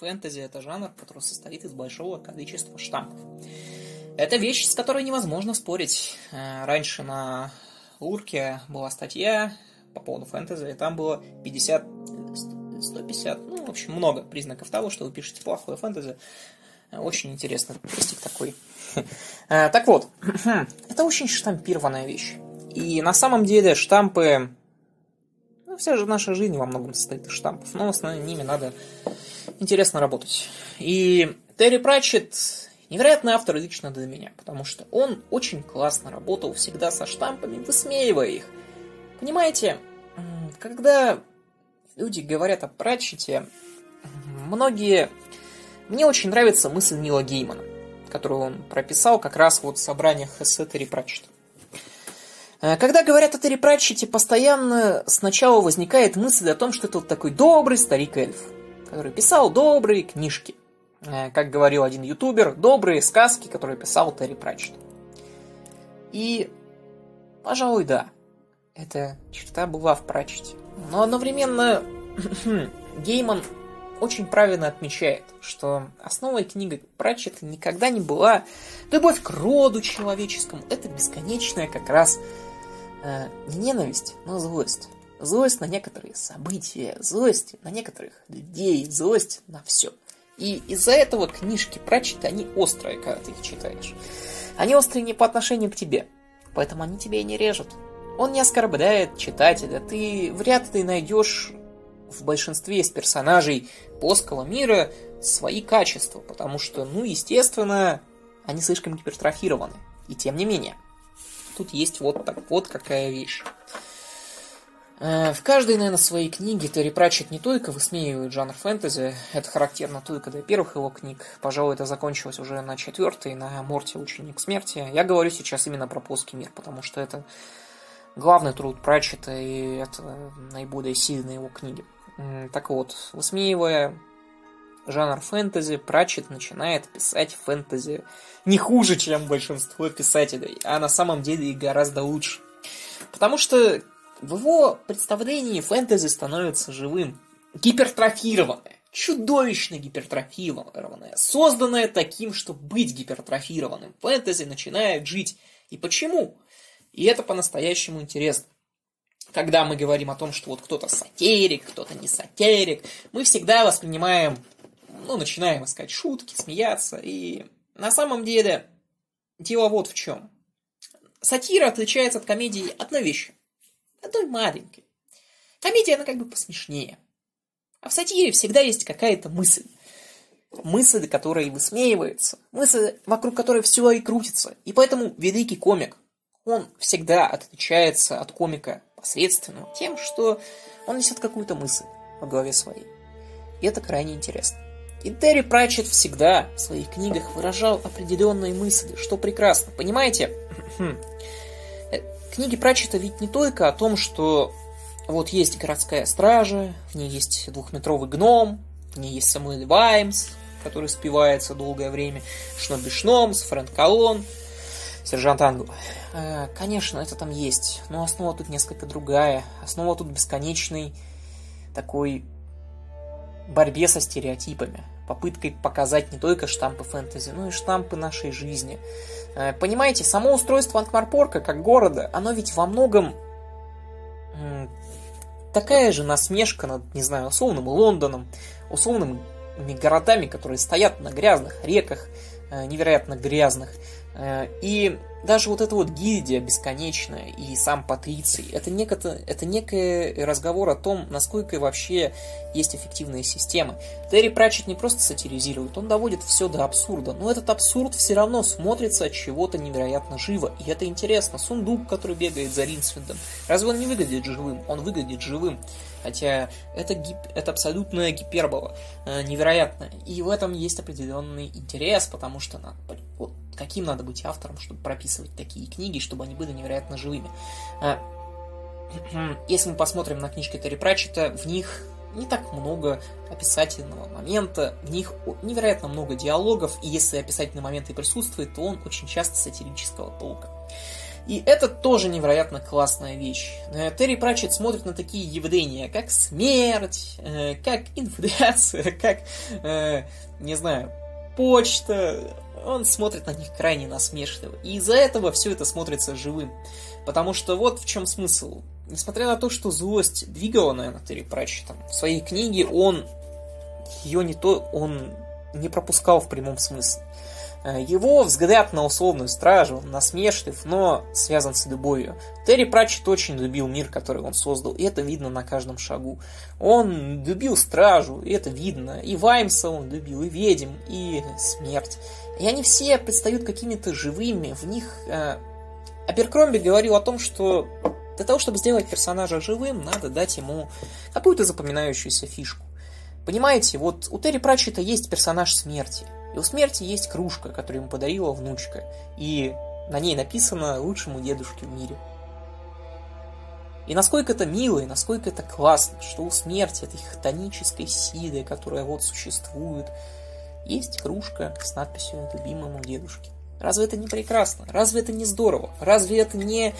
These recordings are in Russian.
Фэнтези – это жанр, который состоит из большого количества штампов. Это вещь, с которой невозможно спорить. Э, раньше на Лурке была статья по поводу фэнтези, и там было 50, 150, ну, в общем, много признаков того, что вы пишете плохое фэнтези. Э, очень интересный крестик такой. Э, так вот, это очень штампированная вещь. И на самом деле штампы... Вся же наша жизнь во многом состоит из штампов, но с ними надо интересно работать. И Терри Пратчетт невероятный автор лично для меня, потому что он очень классно работал всегда со штампами, высмеивая их. Понимаете, когда люди говорят о Пратчете, многие... Мне очень нравится мысль Нила Геймана, которую он прописал как раз вот в собраниях эссе Терри Пратчета. Э, когда говорят о Терри Пратчете, постоянно сначала возникает мысль о том, что это вот такой добрый старик-эльф – который писал добрые книжки. Э, как говорил один ютубер, добрые сказки, которые писал Терри Пратчетт. И, пожалуй, да, эта черта была в Пратчете. Но одновременно Гейман очень правильно отмечает, что основой книги Пратчета никогда не была любовь к роду человеческому. Это бесконечная как раз э, не ненависть, но злость. Злость на некоторые события, злость на некоторых людей, злость на все. И из-за этого книжки прочиты, они острые, когда ты их читаешь. Они острые не по отношению к тебе, поэтому они тебя и не режут. Он не оскорбляет читателя, ты вряд ли найдешь в большинстве из персонажей плоского мира свои качества, потому что, ну, естественно, они слишком гипертрофированы. И тем не менее, тут есть вот так вот какая вещь. Э, в каждой, наверное, своей книге Терри Пратчетт не только высмеивает жанр фэнтези, это характерно только для первых его книг, пожалуй, это закончилось уже на четвертой, на Морте Ученик Смерти. Я говорю сейчас именно про плоский мир, потому что это главный труд Пратчетта, и это наиболее сильные его книги. Так вот, высмеивая жанр фэнтези, Пратчетт начинает писать фэнтези не хуже, чем большинство писателей, а на самом деле и гораздо лучше. Потому что в его представлении фэнтези становится живым, гипертрофированное, чудовищно гипертрофированное, созданное таким, чтобы быть гипертрофированным. Фэнтези начинает жить. И почему? И это по-настоящему интересно. Когда мы говорим о том, что вот кто-то сатирик, кто-то не сатирик, мы всегда воспринимаем, ну, начинаем искать шутки, смеяться. И на самом деле дело вот в чем. Сатира отличается от комедии одной вещью одной маленькой. Комедия, она как бы посмешнее. А в сатире всегда есть какая-то мысль. Мысль, которая высмеивается. Мысль, вокруг которой все и крутится. И поэтому великий комик, он всегда отличается от комика посредственного тем, что он несет какую-то мысль во голове своей. И это крайне интересно. И Терри Пратчетт всегда в своих книгах выражал определенные мысли, что прекрасно. Понимаете? Книги Пратчета ведь не только о том, что вот есть городская стража, в ней есть двухметровый гном, в ней есть Самуэль Ваймс, который спивается долгое время, Шноби Шномс, Фрэнк Колон, Сержант Англ. Э, конечно, это там есть, но основа тут несколько другая. Основа тут бесконечный такой борьбе со стереотипами попыткой показать не только штампы фэнтези, но и штампы нашей жизни. Э, понимаете, само устройство Анкмарпорка как города, оно ведь во многом такая же насмешка над, не знаю, условным Лондоном, условными городами, которые стоят на грязных реках, э, невероятно грязных. Э, и даже вот эта вот гильдия бесконечная и сам Патриций, это, некое, это некий разговор о том, насколько вообще есть эффективные системы. Терри Пратчет не просто сатиризирует, он доводит все до абсурда, но этот абсурд все равно смотрится от чего-то невероятно живо, и это интересно. Сундук, который бегает за Ринсвиндом, разве он не выглядит живым? Он выглядит живым. Хотя это, гип, это абсолютная гипербола, э, невероятная. И в этом есть определенный интерес, потому что надо, вот, каким надо быть автором, чтобы прописывать такие книги, чтобы они были невероятно живыми. Э, если мы посмотрим на книжки Терри Пратчета, в них не так много описательного момента, в них невероятно много диалогов, и если описательный момент и присутствует, то он очень часто сатирического толка. И это тоже невероятно классная вещь. Э, Терри Пратчетт смотрит на такие явления, как смерть, э, как инфляция, как, э, не знаю, почта. Он смотрит на них крайне насмешливо. И из-за этого все это смотрится живым. Потому что вот в чем смысл. Несмотря на то, что злость двигала, наверное, Терри Пратчеттом, в своей книге он ее не то, он не пропускал в прямом смысле. Э, его взгляд на условную стражу насмешлив, но связан с любовью. Терри Пратчетт очень любил мир, который он создал, и это видно на каждом шагу. Он любил стражу, и это видно. И Ваймса он любил, и ведьм, и смерть. И они все предстают какими-то живыми. В них... Э, Аберкромби говорил о том, что для того, чтобы сделать персонажа живым, надо дать ему какую-то запоминающуюся фишку. Понимаете, вот у Терри Пратчета есть персонаж смерти. И у смерти есть кружка, которую ему подарила внучка. И на ней написано «лучшему дедушке в мире». И насколько это мило, и насколько это классно, что у смерти, этой хтонической силы, которая вот существует, есть кружка с надписью «Любимому дедушке». Разве это не прекрасно? Разве это не здорово? Разве это не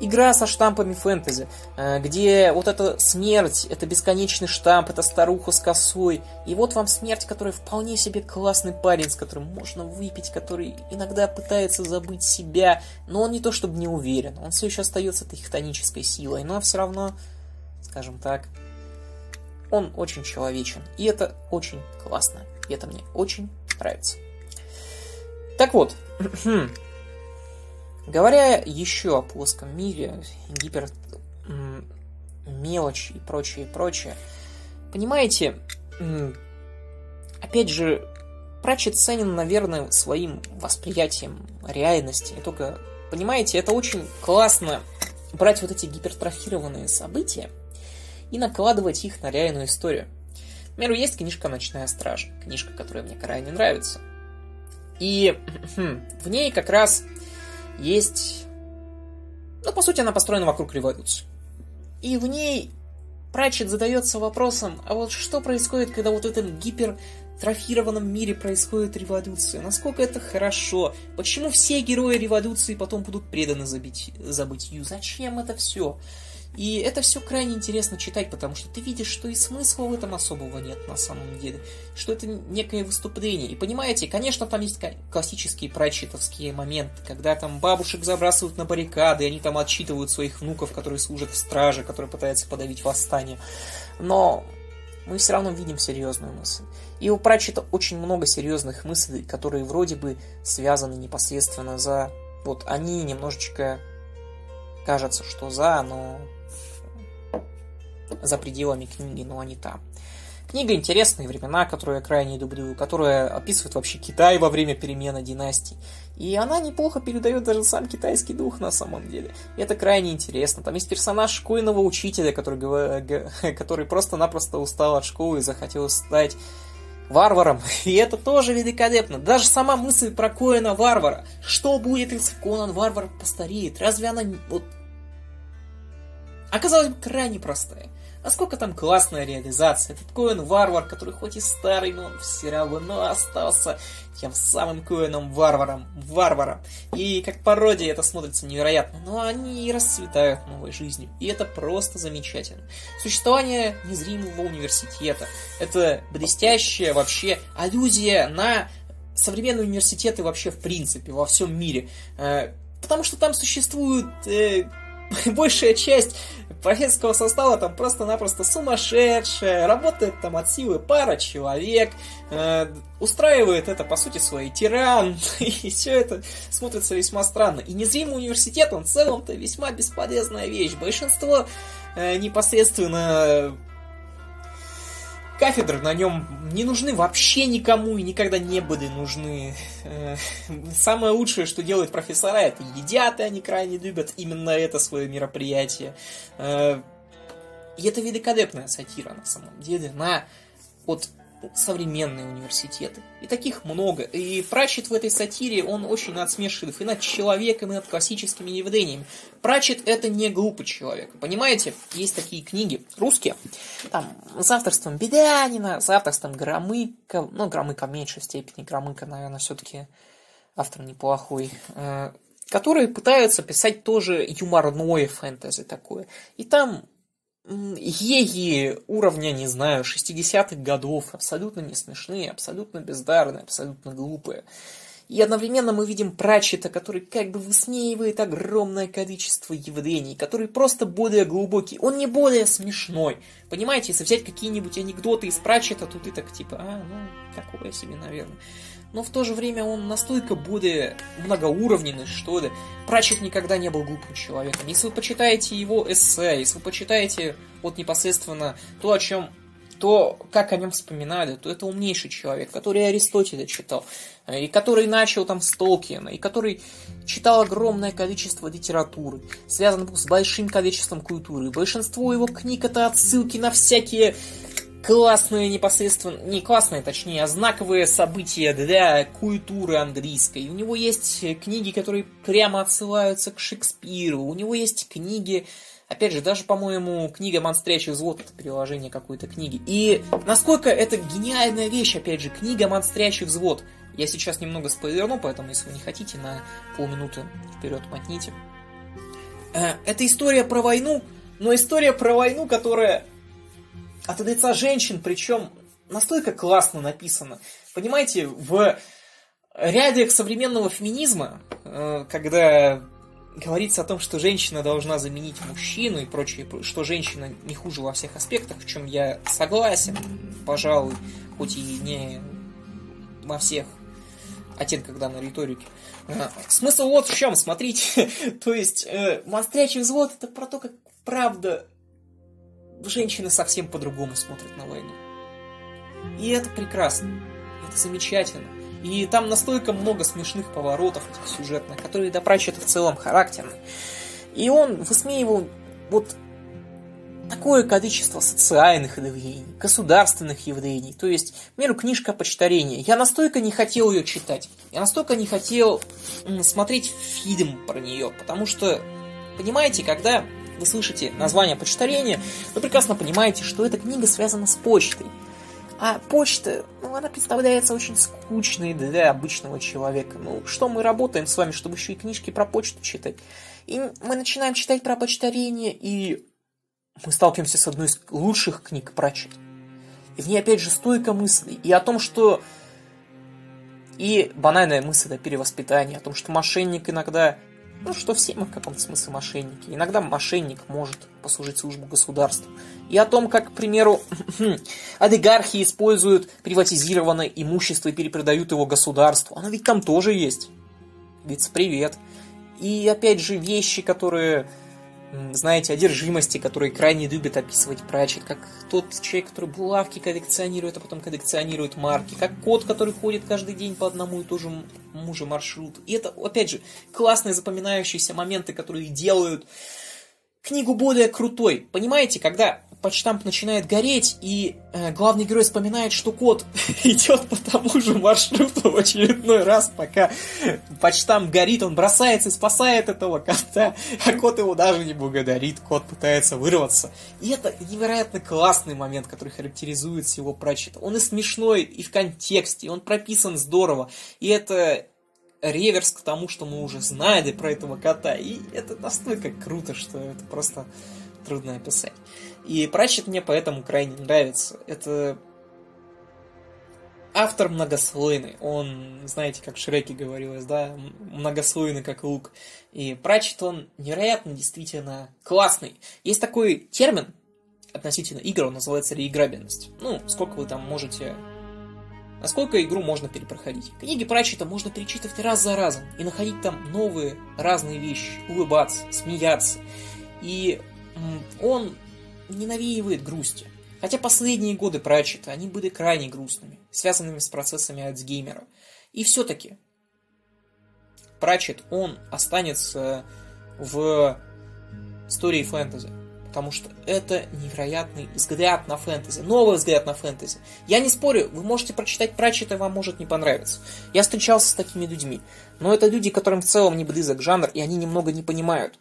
игра со штампами фэнтези, э, где вот эта смерть, это бесконечный штамп, это старуха с косой, и вот вам смерть, который вполне себе классный парень, с которым можно выпить, который иногда пытается забыть себя, но он не то чтобы не уверен, он все еще остается этой хтонической силой, но все равно, скажем так, он очень человечен, и это очень классно, и это мне очень нравится. Так вот, говоря еще о плоском мире, гипер мелочь и прочее, и прочее, понимаете, опять же, Пратчет ценен, наверное, своим восприятием реальности. Не только, понимаете, это очень классно брать вот эти гипертрофированные события и накладывать их на реальную историю. К примеру, есть книжка «Ночная стража», книжка, которая мне крайне нравится – и в ней как раз есть... Ну, по сути, она построена вокруг революции. И в ней Пратчет задается вопросом, а вот что происходит, когда вот в этом гипертрофированном мире происходит революция? Насколько это хорошо? Почему все герои революции потом будут преданы забыть, забытию? Зачем это все? И это все крайне интересно читать, потому что ты видишь, что и смысла в этом особого нет на самом деле. Что это некое выступление. И понимаете, конечно, там есть классические прачетовские моменты, когда там бабушек забрасывают на баррикады, и они там отчитывают своих внуков, которые служат в страже, которые пытаются подавить восстание. Но мы все равно видим серьезную мысль. И у Пратчета очень много серьезных мыслей, которые вроде бы связаны непосредственно за... Вот они немножечко кажется, что за, но за пределами книги, но они там. Книга «Интересные времена», которую я крайне люблю, которая описывает вообще Китай во время перемены династий. И она неплохо передает даже сам китайский дух на самом деле. И это крайне интересно. Там есть персонаж школьного учителя, который, который просто-напросто устал от школы и захотел стать варваром. И это тоже великолепно. Даже сама мысль про Коина варвара. Что будет, если Конан варвар постареет? Разве она вот оказалась бы крайне простая. Насколько там классная реализация. Этот Коэн варвар, который хоть и старый, но он все равно остался тем самым Коэном варваром. Варваром. И как пародия это смотрится невероятно. Но они расцветают новой жизнью. И это просто замечательно. Существование незримого университета. Это блестящая вообще аллюзия на современные университеты вообще в принципе во всем мире. Э, потому что там существуют э, большая часть профессорского состава там просто-напросто сумасшедшая, работает там от силы пара человек, э, устраивает это, по сути, свой тиран, и все это смотрится весьма странно. И незримый университет, он в целом-то весьма бесполезная вещь. Большинство э, непосредственно кафедры на нем не нужны вообще никому и никогда не были нужны. Э, самое лучшее, что делают профессора, это едят, и они крайне любят именно это свое мероприятие. Э, и это великолепная сатира, на самом деле, на вот современные университеты. И таких много. И Прачет в этой сатире, он очень надсмешлив и над человеком, и над классическими явлениями. Прачет это не глупый человек. Понимаете, есть такие книги русские, там, с авторством Бедянина, с авторством Громыка, ну, Громыка в меньшей степени, Громыка, наверное, все-таки автор неплохой. Э, которые пытаются писать тоже юморное фэнтези такое. И там еги уровня, не знаю, 60-х годов, абсолютно не смешные, абсолютно бездарные, абсолютно глупые. И одновременно мы видим Пратчета, который как бы высмеивает огромное количество явлений, который просто более глубокий. Он не более смешной. Понимаете, если взять какие-нибудь анекдоты из Пратчета, то ты так типа, а, ну, такое себе, наверное. Но в то же время он настолько более многоуровненный, что ли. Пратчет никогда не был глупым человеком. Если вы почитаете его эссе, если вы почитаете вот непосредственно то, о чем то, как о нем вспоминали, то это умнейший человек, который Аристотеля читал, э, и который начал там с Толкиена, и который читал огромное количество литературы, связанного с большим количеством культуры. Большинство его книг это отсылки на всякие классные непосредственно, не классные, точнее, а знаковые события для культуры английской. У него есть книги, которые прямо отсылаются к Шекспиру, у него есть книги, Опять же, даже, по-моему, книга «Монстрячий взвод» — это переложение какой-то книги. И насколько это гениальная вещь, опять же, книга «Монстрячий взвод». Я сейчас немного спойлерну, поэтому, если вы не хотите, на полминуты вперед мотните. Э, это история про войну, но история про войну, которая от лица женщин, причем настолько классно написана. Понимаете, в ряде современного феминизма, э, когда говорится о том, что женщина должна заменить мужчину и прочее, что женщина не хуже во всех аспектах, в чем я согласен, пожалуй, хоть и не во всех оттенках данной риторики. А, смысл вот в чем, смотрите, то есть э, монстрячий взвод это про то, как правда женщины совсем по-другому смотрят на войну. И это прекрасно, это замечательно. И там настолько много смешных поворотов этих сюжетных, которые до это в целом характерны. И он высмеивал вот такое количество социальных явлений, государственных явлений. То есть, к примеру, книжка почтарения. Я настолько не хотел ее читать. Я настолько не хотел смотреть фильм про нее. Потому что, понимаете, когда вы слышите название почтарения, вы прекрасно понимаете, что эта книга связана с почтой. А почта, ну, она представляется очень скучной для обычного человека. Ну, что мы работаем с вами, чтобы еще и книжки про почту читать? И мы начинаем читать про почтарение, и мы сталкиваемся с одной из лучших книг про чит. И в ней опять же стойка мыслей. И о том, что... И банальная мысль о перевоспитании, о том, что мошенник иногда ну, что все мы в каком-то смысле мошенники. Иногда мошенник может послужить службу государству. И о том, как, к примеру, олигархи используют приватизированное имущество и перепродают его государству. Оно ведь там тоже есть. Ведь привет. И опять же вещи, которые знаете, одержимости, которые крайне любят описывать Пратчет, как тот человек, который булавки коллекционирует, а потом коллекционирует марки, как кот, который ходит каждый день по одному и тому же маршруту. И это, опять же, классные запоминающиеся моменты, которые делают книгу более крутой. Понимаете, когда почтамп начинает гореть, и э, главный герой вспоминает, что кот идет по тому же маршруту в очередной раз, пока почтамп горит, он бросается и спасает этого кота, а кот его даже не благодарит, кот пытается вырваться. И это невероятно классный момент, который характеризует всего прочета. Он и смешной, и в контексте, и он прописан здорово, и это реверс к тому, что мы уже знали про этого кота, и это настолько круто, что это просто трудно описать. И Пратчет мне поэтому крайне нравится. Это автор многослойный. Он, знаете, как в Шреке говорилось, да, многослойный, как лук. И Пратчет, он невероятно действительно классный. Есть такой термин относительно игр, он называется реиграбельность. Ну, сколько вы там можете... Насколько игру можно перепроходить. Книги Пратчета можно перечитывать раз за разом и находить там новые разные вещи, улыбаться, смеяться. И он не навеивает грусти. Хотя последние годы Пратчета, они были крайне грустными, связанными с процессами Альцгеймера. И все-таки Пратчет, он останется в истории фэнтези. Потому что это невероятный взгляд на фэнтези. Новый взгляд на фэнтези. Я не спорю, вы можете прочитать Пратчета, вам может не понравиться. Я встречался с такими людьми. Но это люди, которым в целом не близок жанр, и они немного не понимают.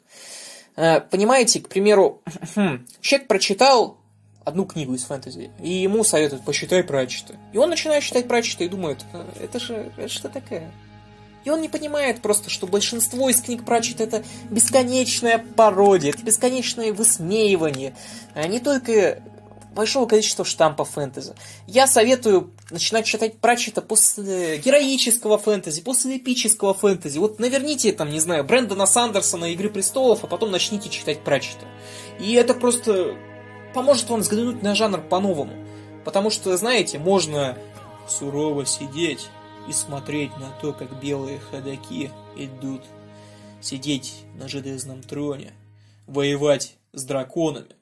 Э, понимаете, к примеру, человек прочитал одну книгу из фэнтези, и ему советуют, посчитай Пратчета. И он начинает читать Пратчета и думает, «Э, это же, это что такое? И он не понимает просто, что большинство из книг Пратчета это бесконечная пародия, это бесконечное высмеивание. А не только большого количества штампов фэнтези. Я советую начинать читать Пратчета после героического фэнтези, после эпического фэнтези. Вот наверните там, не знаю, Брэндона Сандерсона «Игры престолов», а потом начните читать Пратчета. И это просто поможет вам взглянуть на жанр по-новому. Потому что, знаете, можно сурово сидеть и смотреть на то, как белые ходаки идут. Сидеть на железном троне, воевать с драконами.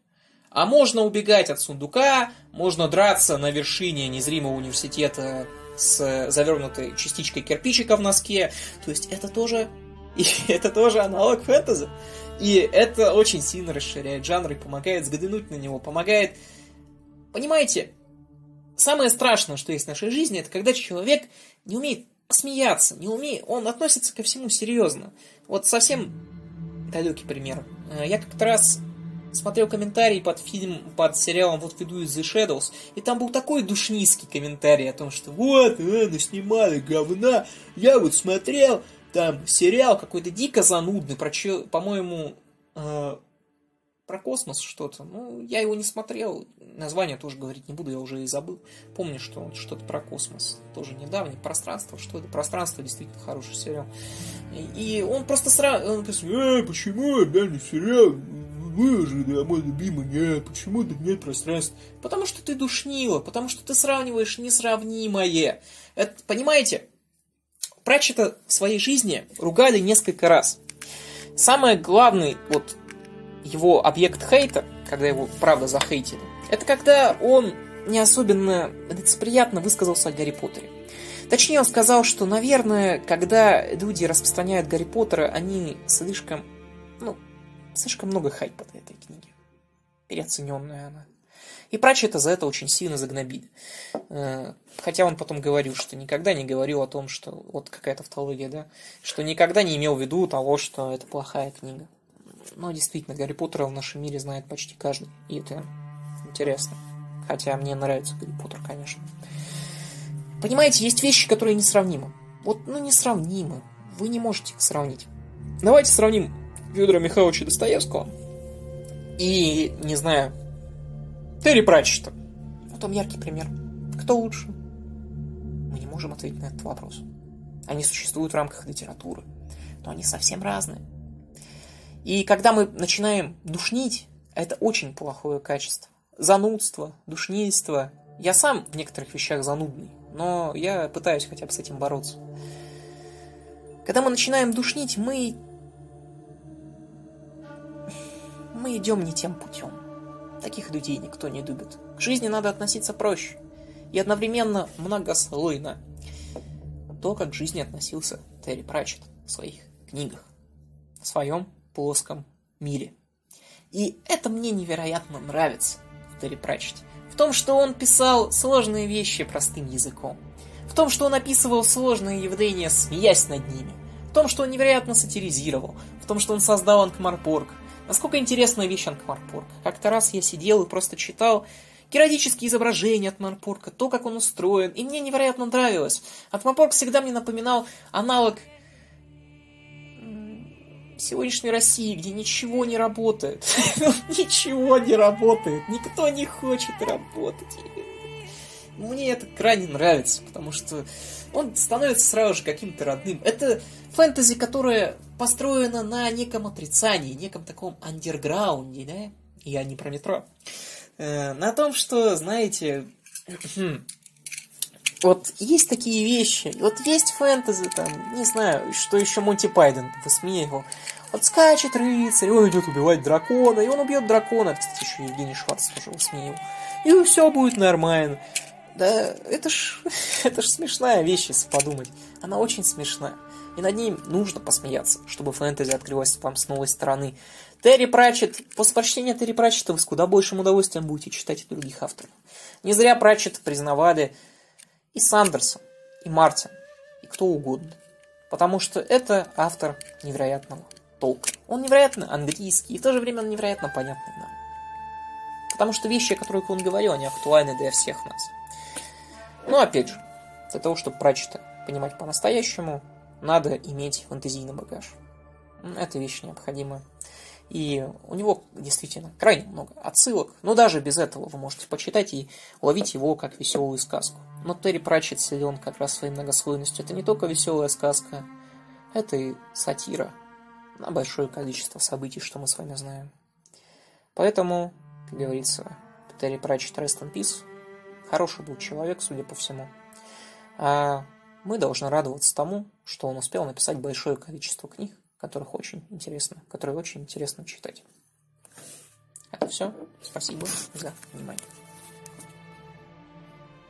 А можно убегать от сундука, можно драться на вершине незримого университета с завернутой частичкой кирпичика в носке. То есть это тоже, и это тоже аналог фэнтези. И это очень сильно расширяет жанр и помогает взглянуть на него, помогает... Понимаете, самое страшное, что есть в нашей жизни, это когда человек не умеет смеяться, не умеет, он относится ко всему серьезно. Вот совсем далекий пример. Э, я как-то раз смотрел комментарий под фильм, под сериалом «Вот веду из The Shadows», и там был такой душнистский комментарий о том, что вот, э, снимали говна, я вот смотрел, там сериал какой-то дико занудный, про, по-моему, э, про космос что-то. Ну, я его не смотрел, название тоже говорить не буду, я уже и забыл. Помню, что что-то про космос, тоже недавний, пространство, что это, пространство действительно хороший сериал. И, он просто сразу, он говорит, э, почему, не сериал, выложи, да, мой любимый, нет, почему тут нет пространства? Потому что ты душнила, потому что ты сравниваешь несравнимое. Это, понимаете, Пратчета в своей жизни ругали несколько раз. Самый главный вот его объект хейта, когда его правда захейтили, это когда он не особенно лицеприятно высказался о Гарри Поттере. Точнее, он сказал, что, наверное, когда люди распространяют Гарри Поттера, они слишком, ну, Слишком много хайпа на этой книге. Переоцененная она. И Пратчета за это очень сильно загнобили. Э, хотя он потом говорил, что никогда не говорил о том, что вот какая-то тавтология, да, что никогда не имел в виду того, что это плохая книга. Но действительно, Гарри Поттера в нашем мире знает почти каждый. И это интересно. Хотя мне нравится Гарри Поттер, конечно. Понимаете, есть вещи, которые несравнимы. Вот, ну, несравнимы. Вы не можете их сравнить. Давайте сравним Федора Михайловича Достоевского и, не знаю, Терри Пратчета. Вот там яркий пример. Кто лучше? Мы не можем ответить на этот вопрос. Они существуют в рамках литературы, но они совсем разные. И когда мы начинаем душнить, это очень плохое качество. Занудство, душнильство. Я сам в некоторых вещах занудный, но я пытаюсь хотя бы с этим бороться. Когда мы начинаем душнить, мы мы идем не тем путем. Таких людей никто не любит. К жизни надо относиться проще и одновременно многослойно. То, как к жизни относился Терри Пратчетт в своих книгах, в своем плоском мире. И это мне невероятно нравится в Терри Пратчетте. В том, что он писал сложные вещи простым языком. В том, что он описывал сложные явления, смеясь над ними. В том, что он невероятно сатиризировал. В том, что он создал Анкмарпорг. Насколько интересная вещь Анкмарпорг. Как-то раз я сидел и просто читал героические изображения от Марпорка, то, как он устроен, и мне невероятно нравилось. Атмопорг всегда мне напоминал аналог сегодняшней России, где ничего не работает. ничего не работает, никто не хочет работать. Мне это крайне нравится, потому что он становится сразу же каким-то родным. Это фэнтези, которое построено на неком отрицании, неком таком андерграунде, да? Я не про метро. Э, на том, что, знаете, вот есть такие вещи, вот есть фэнтези, там, не знаю, что еще Монти Пайден высмеивал. Вот скачет рыцарь, он идет убивать дракона, и он убьет дракона. Кстати, еще Евгений Шварц тоже высмеивал. И все будет нормально. Да это ж, это ж смешная вещь, если подумать. Она очень смешная. И над ней нужно посмеяться, чтобы фэнтези открылась вам с новой стороны. Терри Пратчетт, после прочтения Терри Пратчетта вы с куда большим удовольствием будете читать и других авторов. Не зря Пратчетт признавали и Сандерсон, и Мартин, и кто угодно. Потому что это автор невероятного толка. Он невероятно английский, и в то же время он невероятно понятный нам. Потому что вещи, о которых он говорил, они актуальны для всех нас. Но опять же, для того, чтобы Пратчета понимать по-настоящему, надо иметь фантазийный багаж. Это вещь необходимая. И у него действительно крайне много отсылок. Но даже без этого вы можете почитать и ловить его как веселую сказку. Но Терри Пратчетт силен как раз своей многослойностью. Это не только веселая сказка, это и сатира на большое количество событий, что мы с вами знаем. Поэтому, как говорится, Терри Пратчетт Rest in Peace. Хороший был человек, судя по всему. А мы должны радоваться тому, что он успел написать большое количество книг, которых очень интересно, которые очень интересно читать. Это все. Спасибо за внимание.